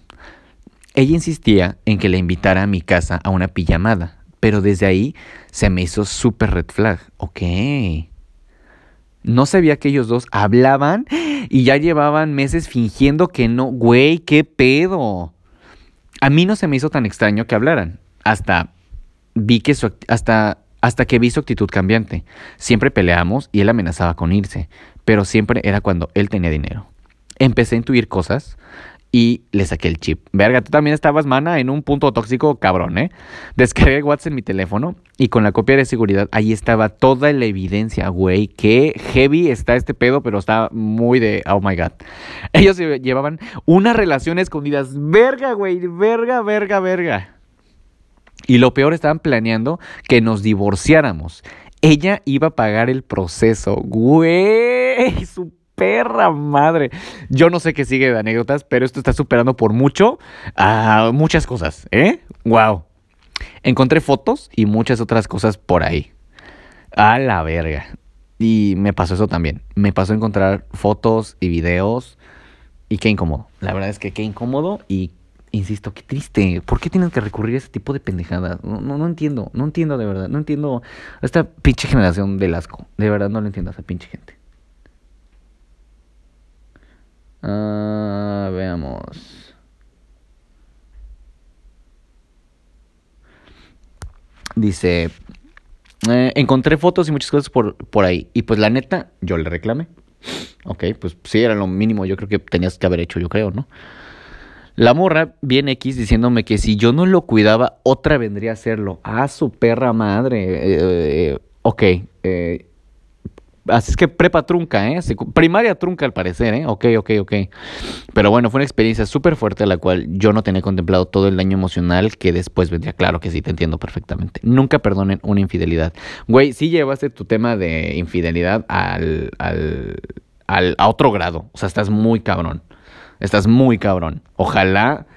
Ella insistía en que le invitara a mi casa a una pijamada, pero desde ahí se me hizo súper red flag. Ok. No sabía que ellos dos hablaban y ya llevaban meses fingiendo que no. Güey, qué pedo. A mí no se me hizo tan extraño que hablaran. Hasta vi que su, hasta, hasta que vi su actitud cambiante. Siempre peleamos y él amenazaba con irse, pero siempre era cuando él tenía dinero. Empecé a intuir cosas y le saqué el chip. Verga, tú también estabas, mana, en un punto tóxico cabrón, ¿eh? Descargué WhatsApp en mi teléfono y con la copia de seguridad ahí estaba toda la evidencia, güey. Qué heavy está este pedo, pero está muy de, oh my god. Ellos llevaban unas relaciones escondidas. Verga, güey, verga, verga, verga. Y lo peor, estaban planeando que nos divorciáramos. Ella iba a pagar el proceso. Güey, [LAUGHS] su perra madre. Yo no sé qué sigue de anécdotas, pero esto está superando por mucho a muchas cosas, ¿eh? Wow. Encontré fotos y muchas otras cosas por ahí. A la verga. Y me pasó eso también. Me pasó encontrar fotos y videos. Y qué incómodo. La verdad es que qué incómodo y insisto, qué triste. ¿Por qué tienen que recurrir a ese tipo de pendejadas? No, no, entiendo, no entiendo de verdad. No entiendo a esta pinche generación del asco. De verdad no lo entiendo a esa pinche gente. Ah, veamos. Dice, eh, encontré fotos y muchas cosas por, por ahí. Y pues la neta, yo le reclamé. Ok, pues sí, era lo mínimo. Yo creo que tenías que haber hecho, yo creo, ¿no? La morra viene X diciéndome que si yo no lo cuidaba, otra vendría a hacerlo. Ah, su perra madre. Eh, eh, ok. Eh, así es que prepa trunca, ¿eh? Primaria trunca al parecer, ¿eh? Ok, ok, ok. Pero bueno, fue una experiencia súper fuerte la cual yo no tenía contemplado todo el daño emocional que después vendría. Claro que sí, te entiendo perfectamente. Nunca perdonen una infidelidad. Güey, sí llevaste tu tema de infidelidad al, al, al, a otro grado. O sea, estás muy cabrón. Estás muy cabrón. Ojalá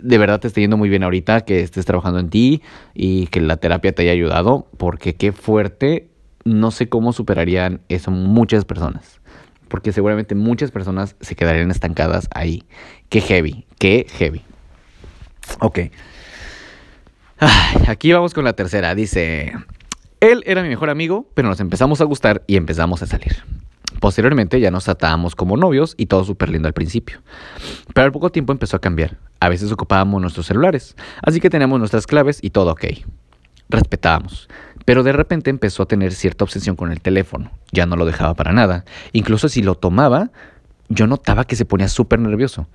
de verdad te esté yendo muy bien ahorita, que estés trabajando en ti y que la terapia te haya ayudado, porque qué fuerte, no sé cómo superarían eso muchas personas. Porque seguramente muchas personas se quedarían estancadas ahí. Qué heavy, qué heavy. Ok. aquí vamos con la tercera. Dice, él era mi mejor amigo, pero nos empezamos a gustar y empezamos a salir. Posteriormente ya nos atábamos como novios y todo súper lindo al principio. Pero al poco tiempo empezó a cambiar. A veces ocupábamos nuestros celulares, así que teníamos nuestras claves y todo ok. Respetábamos. Pero de repente empezó a tener cierta obsesión con el teléfono. Ya no lo dejaba para nada. Incluso si lo tomaba, yo notaba que se ponía súper nervioso.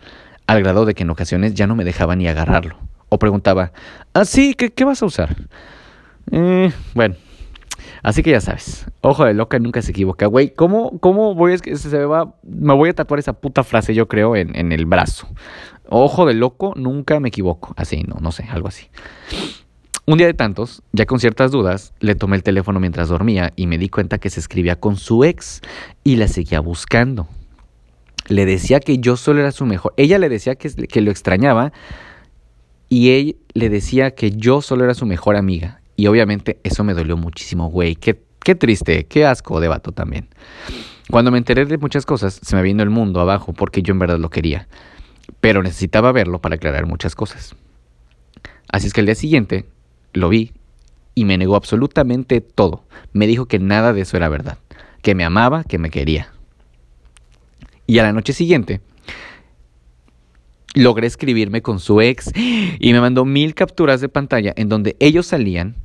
Al grado de que en ocasiones ya no me dejaba ni agarrarlo. O preguntaba, ¿ah, sí? ¿Qué, qué vas a usar? Eh, bueno, Así que ya sabes, ojo de loca nunca se equivoca, güey. ¿Cómo, cómo voy a, se me, voy a tatuar esa puta frase, yo creo, en, en el brazo? Ojo de loco, nunca me equivoco. Así, no, no sé, algo así. Un día de tantos, ya con ciertas dudas, le tomé el teléfono mientras dormía y me di cuenta que se escribía con su ex y la seguía buscando. le decía que yo solo era su mejor. Ella le decía que, que lo extrañaba y él le decía que yo solo era su mejor amiga. Y obviamente eso me dolió muchísimo, güey. Qué, qué triste, qué asco de vato también. Cuando me enteré de muchas cosas, se me vino el mundo abajo porque yo en verdad lo quería. Pero necesitaba verlo para aclarar muchas cosas. Así es que el día siguiente lo vi y me negó absolutamente todo. Me dijo que nada de eso era verdad, que me amaba, que me quería. Y a la noche siguiente logré escribirme con su ex y me mandó mil capturas de pantalla en donde ellos salían.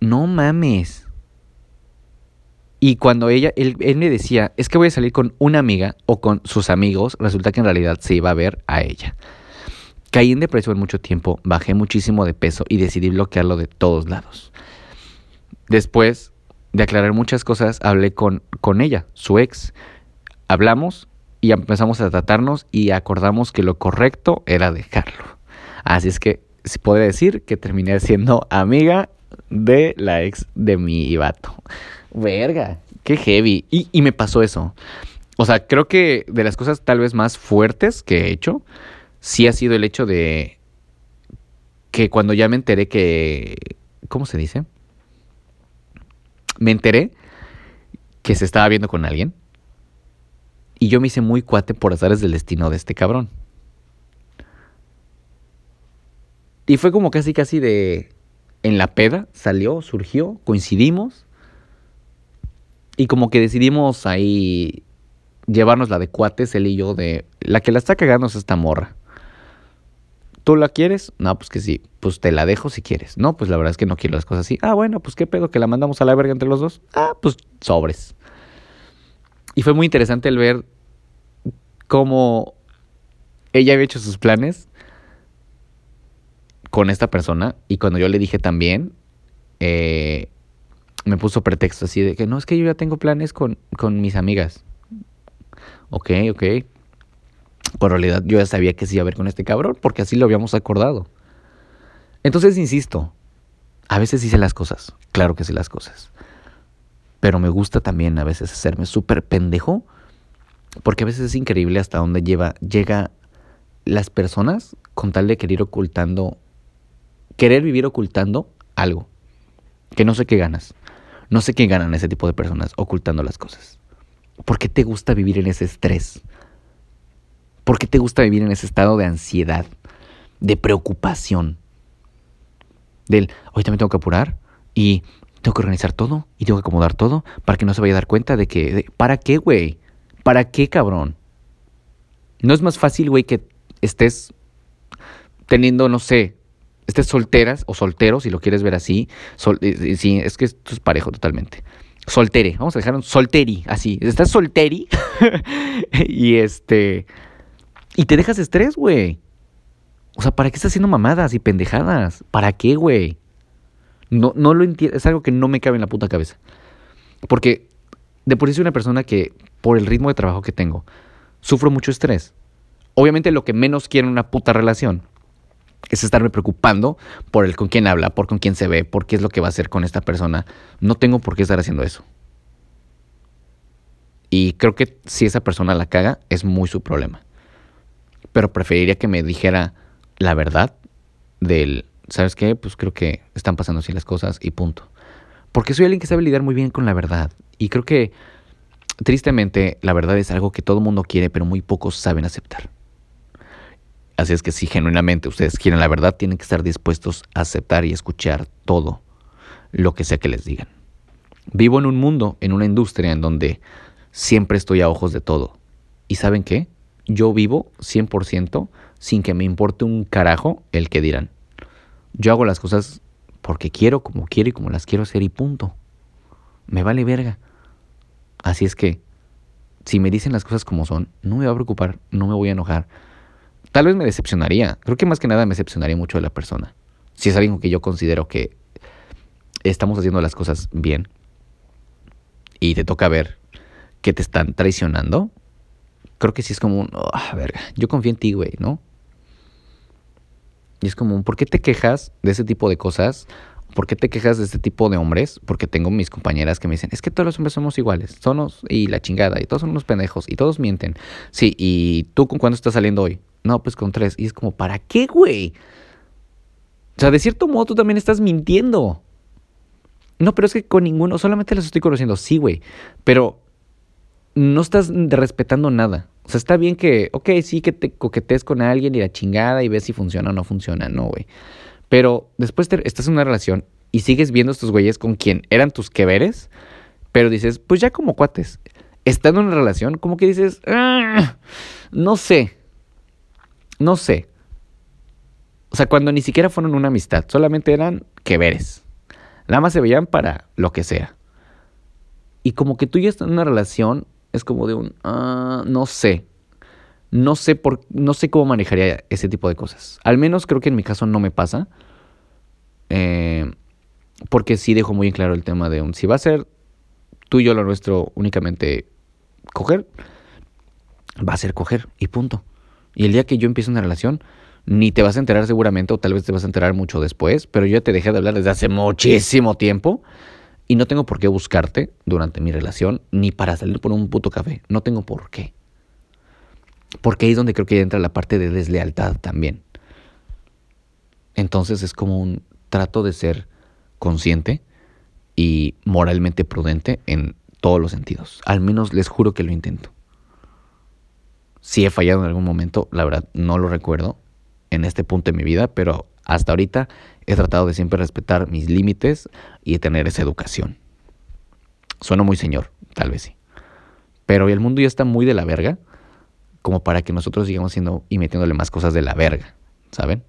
No mames. Y cuando ella, él, me decía, es que voy a salir con una amiga o con sus amigos, resulta que en realidad se iba a ver a ella. Caí en depresión mucho tiempo, bajé muchísimo de peso y decidí bloquearlo de todos lados. Después de aclarar muchas cosas, hablé con, con ella, su ex. Hablamos y empezamos a tratarnos y acordamos que lo correcto era dejarlo. Así es que se puede decir que terminé siendo amiga de la ex de mi vato. Verga, qué heavy. Y, y me pasó eso. O sea, creo que de las cosas tal vez más fuertes que he hecho, sí ha sido el hecho de que cuando ya me enteré que... ¿Cómo se dice? Me enteré que se estaba viendo con alguien y yo me hice muy cuate por azares del destino de este cabrón. Y fue como casi, casi de... En la peda salió, surgió, coincidimos. Y como que decidimos ahí llevarnos la de cuates, él y yo, de... La que la está cagando es esta morra. ¿Tú la quieres? No, pues que sí. Pues te la dejo si quieres. No, pues la verdad es que no quiero las cosas así. Ah, bueno, pues qué pedo, que la mandamos a la verga entre los dos. Ah, pues sobres. Y fue muy interesante el ver cómo ella había hecho sus planes con esta persona y cuando yo le dije también, eh, me puso pretexto así de que no, es que yo ya tengo planes con, con mis amigas. Ok, ok. Por realidad yo ya sabía que sí iba a ver con este cabrón porque así lo habíamos acordado. Entonces, insisto, a veces hice las cosas, claro que sí las cosas. Pero me gusta también a veces hacerme súper pendejo, porque a veces es increíble hasta dónde lleva, llega las personas con tal de querer ocultando, querer vivir ocultando algo, que no sé qué ganas. No sé qué ganan ese tipo de personas ocultando las cosas. ¿Por qué te gusta vivir en ese estrés? ¿Por qué te gusta vivir en ese estado de ansiedad, de preocupación? Del, hoy también tengo que apurar y tengo que organizar todo y tengo que acomodar todo para que no se vaya a dar cuenta de que, ¿para qué, güey? ¿Para qué, cabrón? ¿No es más fácil, güey, que estés teniendo, no sé, estés solteras o soltero, si lo quieres ver así? Eh, eh, sí, es que esto es parejo totalmente. Soltere, vamos a dejar un solteri, así. Estás solteri [LAUGHS] y este... Y te dejas estrés, güey. O sea, ¿para qué estás haciendo mamadas y pendejadas? ¿Para qué, güey? No, no lo entiendo. Es algo que no me cabe en la puta cabeza. Porque de por sí soy una persona que, por el ritmo de trabajo que tengo, sufro mucho estrés. Obviamente lo que menos quiero en una puta relación es estarme preocupando por el con quién habla, por con quién se ve, por qué es lo que va a hacer con esta persona. No tengo por qué estar haciendo eso. Y creo que si esa persona la caga, es muy su problema. Pero preferiría que me dijera la verdad del, ¿sabes qué? Pues creo que están pasando así las cosas y punto. Porque soy alguien que sabe lidiar muy bien con la verdad. Y creo que, tristemente, la verdad es algo que todo mundo quiere, pero muy pocos saben aceptar. Así es que si genuinamente ustedes quieren la verdad, tienen que estar dispuestos a aceptar y escuchar todo lo que sea que les digan. Vivo en un mundo, en una industria en donde siempre estoy a ojos de todo. ¿Y saben qué? Yo vivo 100% sin que me importe un carajo el que dirán. Yo hago las cosas porque quiero, como quiero y como las quiero hacer y punto. Me vale verga. Así es que, si me dicen las cosas como son, no me va a preocupar, no me voy a enojar. Tal vez me decepcionaría. Creo que más que nada me decepcionaría mucho de la persona. Si es alguien que yo considero que estamos haciendo las cosas bien y te toca ver que te están traicionando, creo que sí es como un, oh, verga, yo confío en ti, güey, ¿no? Y es como, ¿por qué te quejas de ese tipo de cosas? ¿Por qué te quejas de este tipo de hombres? Porque tengo mis compañeras que me dicen, es que todos los hombres somos iguales, somos y la chingada, y todos son unos pendejos, y todos mienten. Sí, ¿y tú con cuándo estás saliendo hoy? No, pues con tres. Y es como, ¿para qué, güey? O sea, de cierto modo tú también estás mintiendo. No, pero es que con ninguno, solamente les estoy conociendo, sí, güey. Pero no estás respetando nada. O sea, está bien que, ok, sí que te coquetees con alguien y la chingada y ves si funciona o no funciona, no, güey. Pero después estás en una relación y sigues viendo estos güeyes con quien eran tus que veres, pero dices, pues ya como cuates. Estando en una relación, como que dices, ah, no sé, no sé. O sea, cuando ni siquiera fueron una amistad, solamente eran que veres. Nada más se veían para lo que sea. Y como que tú ya estás en una relación, es como de un, ah, no sé. No sé, por, no sé cómo manejaría ese tipo de cosas. Al menos creo que en mi caso no me pasa. Eh, porque sí dejo muy en claro el tema de un, si va a ser tú y yo lo nuestro únicamente coger, va a ser coger y punto. Y el día que yo empiece una relación, ni te vas a enterar seguramente, o tal vez te vas a enterar mucho después, pero yo ya te dejé de hablar desde hace muchísimo tiempo y no tengo por qué buscarte durante mi relación, ni para salir por un puto café. No tengo por qué. Porque ahí es donde creo que entra la parte de deslealtad también. Entonces es como un trato de ser consciente y moralmente prudente en todos los sentidos. Al menos les juro que lo intento. Si he fallado en algún momento, la verdad no lo recuerdo en este punto de mi vida, pero hasta ahorita he tratado de siempre respetar mis límites y de tener esa educación. Sueno muy señor, tal vez sí. Pero el mundo ya está muy de la verga como para que nosotros sigamos siendo y metiéndole más cosas de la verga, ¿saben?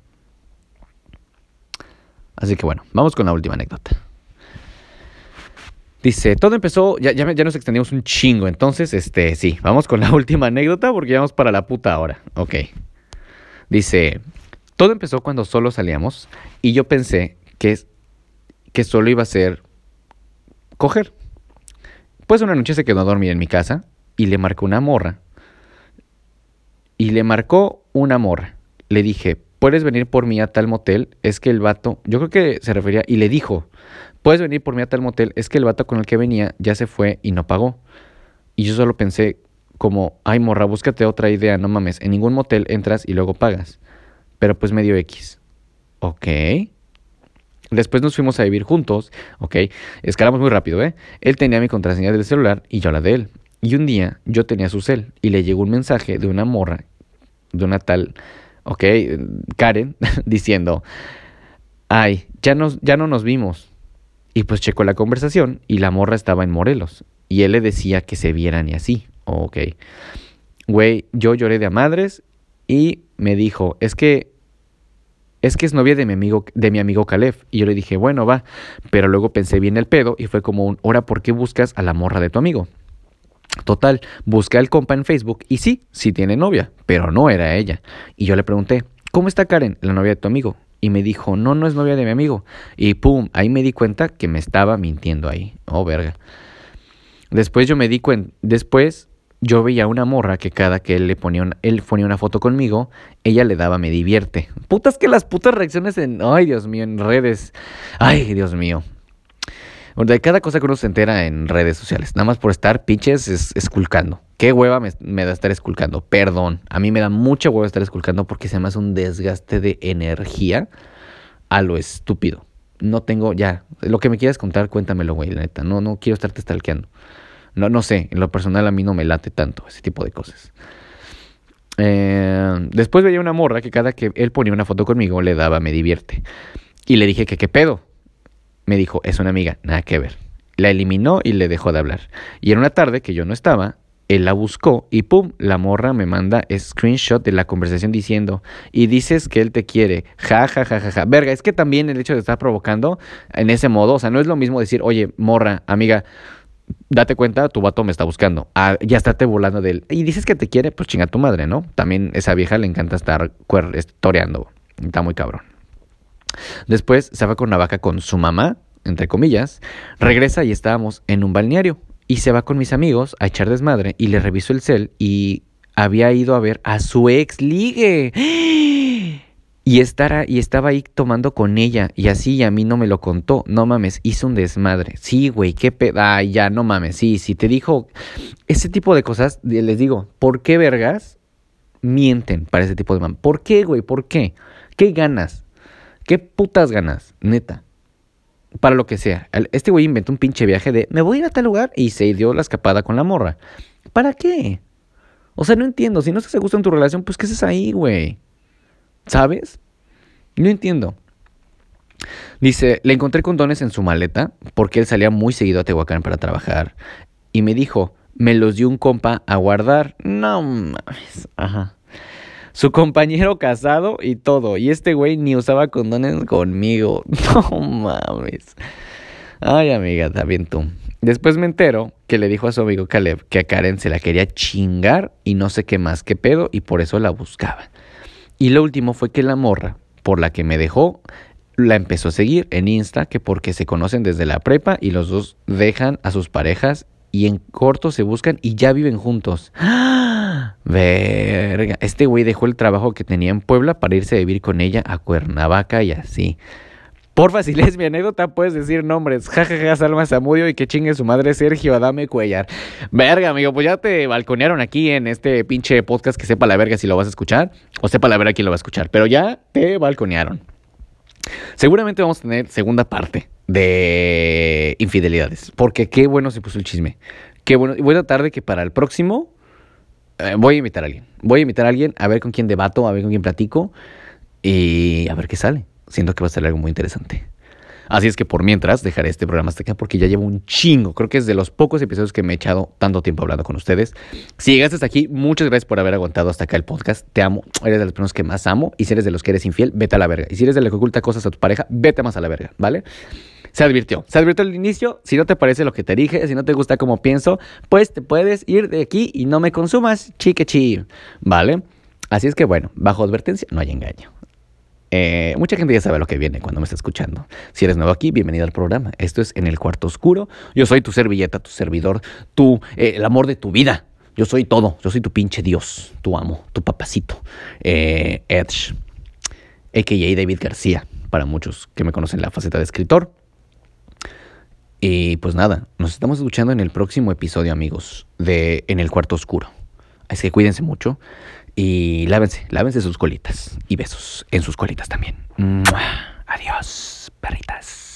Así que bueno, vamos con la última anécdota. Dice, todo empezó, ya, ya, ya, nos extendimos un chingo, entonces, este, sí, vamos con la [LAUGHS] última anécdota porque ya vamos para la puta hora. Ok. Dice, todo empezó cuando solo salíamos y yo pensé que, que solo iba a ser coger. Pues una noche se quedó a dormir en mi casa y le marcó una morra. Y le marcó una morra. Le dije, ¿puedes venir por mí a tal motel? Es que el vato, yo creo que se refería, y le dijo, ¿puedes venir por mí a tal motel? Es que el vato con el que venía ya se fue y no pagó. Y yo solo pensé como, ay morra, búscate otra idea, no mames, en ningún motel entras y luego pagas pero pues medio X. Ok. Después nos fuimos a vivir juntos, ok. Escalamos muy rápido, ¿eh? Él tenía mi contraseña del celular y yo la de él. Y un día yo tenía su cel y le llegó un mensaje de una morra, de una tal, ok, Karen, [LAUGHS] diciendo, ay, ya, nos, ya no nos vimos. Y pues checó la conversación y la morra estaba en Morelos. Y él le decía que se vieran y así. Ok. Güey, yo lloré de a madres y me dijo, es que es que es novia de mi amigo de mi amigo Caleb y yo le dije, "Bueno, va." Pero luego pensé bien el pedo y fue como un, "Ahora, ¿por qué buscas a la morra de tu amigo?" Total, busqué al compa en Facebook y sí, sí tiene novia, pero no era ella. Y yo le pregunté, "¿Cómo está Karen, la novia de tu amigo?" Y me dijo, "No, no es novia de mi amigo." Y pum, ahí me di cuenta que me estaba mintiendo ahí. Oh, verga. Después yo me di cuenta, después yo veía una morra que cada que él le ponía, él ponía una foto conmigo, ella le daba me divierte. Putas que las putas reacciones en, ay Dios mío, en redes. Ay Dios mío. De cada cosa que uno se entera en redes sociales, nada más por estar pinches es, esculcando. Qué hueva me, me, da estar esculcando. Perdón, a mí me da mucha hueva estar esculcando porque se me hace un desgaste de energía a lo estúpido. No tengo ya. Lo que me quieras contar, cuéntamelo, güey, la neta. No, no quiero estarte stalkeando. No, no sé, en lo personal a mí no me late tanto ese tipo de cosas. Eh, después veía una morra que cada que él ponía una foto conmigo le daba me divierte. Y le dije que qué pedo. Me dijo, es una amiga, nada que ver. La eliminó y le dejó de hablar. Y en una tarde que yo no estaba, él la buscó y pum, la morra me manda screenshot de la conversación diciendo, y dices que él te quiere, ja, ja, ja, ja, ja. Verga, es que también el hecho de estar provocando en ese modo, o sea, no es lo mismo decir, oye, morra, amiga, date cuenta, tu vato me está buscando. Ah, ya estate volando de él. Y dices que te quiere, pues chinga tu madre, ¿no? También esa vieja le encanta estar toreando. Está muy cabrón. Después se va con una vaca con su mamá, entre comillas. Regresa y estábamos en un balneario. Y se va con mis amigos a echar desmadre. Y le reviso el cel y había ido a ver a su ex ligue. Y, estará, y estaba ahí tomando con ella. Y así y a mí no me lo contó. No mames, hizo un desmadre. Sí, güey, qué peda. Ay, ya, no mames. Sí, sí, te dijo ese tipo de cosas. Les digo, ¿por qué vergas mienten para ese tipo de man? ¿Por qué, güey? ¿Por qué? ¿Qué ganas? ¿Qué putas ganas? Neta. Para lo que sea. Este güey inventó un pinche viaje de me voy a ir a tal lugar y se dio la escapada con la morra. ¿Para qué? O sea, no entiendo. Si no se gusta en tu relación, pues ¿qué haces ahí, güey? ¿Sabes? No entiendo. Dice, le encontré condones en su maleta porque él salía muy seguido a Tehuacán para trabajar. Y me dijo, me los dio un compa a guardar. No mames. Ajá. Su compañero casado y todo. Y este güey ni usaba condones conmigo. [LAUGHS] No mames. Ay, amiga, también tú. Después me entero que le dijo a su amigo Caleb que a Karen se la quería chingar y no sé qué más que pedo y por eso la buscaba. Y lo último fue que la morra, por la que me dejó, la empezó a seguir en Insta, que porque se conocen desde la prepa y los dos dejan a sus parejas y en corto se buscan y ya viven juntos. ¡Ah! [GASPS] Verga. Este güey dejó el trabajo que tenía en Puebla para irse a vivir con ella a Cuernavaca y así. Porfa, si mi anécdota, puedes decir nombres. Jajaja, ja, Salma Zamudio y que chingue su madre Sergio Adame Cuellar. Verga, amigo, pues ya te balconearon aquí en este pinche podcast que sepa la verga si lo vas a escuchar o sepa la verga quién lo va a escuchar. Pero ya te balconearon. Seguramente vamos a tener segunda parte de infidelidades. Porque qué bueno se puso el chisme. Qué bueno. Y buena tarde que para el próximo eh, voy a invitar a alguien. Voy a invitar a alguien a ver con quién debato, a ver con quién platico y a ver qué sale. Siento que va a ser algo muy interesante. Así es que por mientras dejaré este programa hasta acá porque ya llevo un chingo. Creo que es de los pocos episodios que me he echado tanto tiempo hablando con ustedes. Si llegaste hasta aquí, muchas gracias por haber aguantado hasta acá el podcast. Te amo. Eres de las personas que más amo. Y si eres de los que eres infiel, vete a la verga. Y si eres de los que oculta cosas a tu pareja, vete más a la verga, ¿vale? Se advirtió. Se advirtió al inicio. Si no te parece lo que te dije, si no te gusta como pienso, pues te puedes ir de aquí y no me consumas, chique ¿vale? Así es que bueno, bajo advertencia no hay engaño. Eh, mucha gente ya sabe lo que viene cuando me está escuchando. Si eres nuevo aquí, bienvenido al programa. Esto es En el Cuarto Oscuro. Yo soy tu servilleta, tu servidor, tu, eh, el amor de tu vida. Yo soy todo. Yo soy tu pinche Dios, tu amo, tu papacito. Eh, Edge, a.k.a. David García, para muchos que me conocen la faceta de escritor. Y pues nada, nos estamos escuchando en el próximo episodio, amigos, de En el Cuarto Oscuro. Así que cuídense mucho. Y lávense, lávense sus colitas. Y besos en sus colitas también. Adiós, perritas.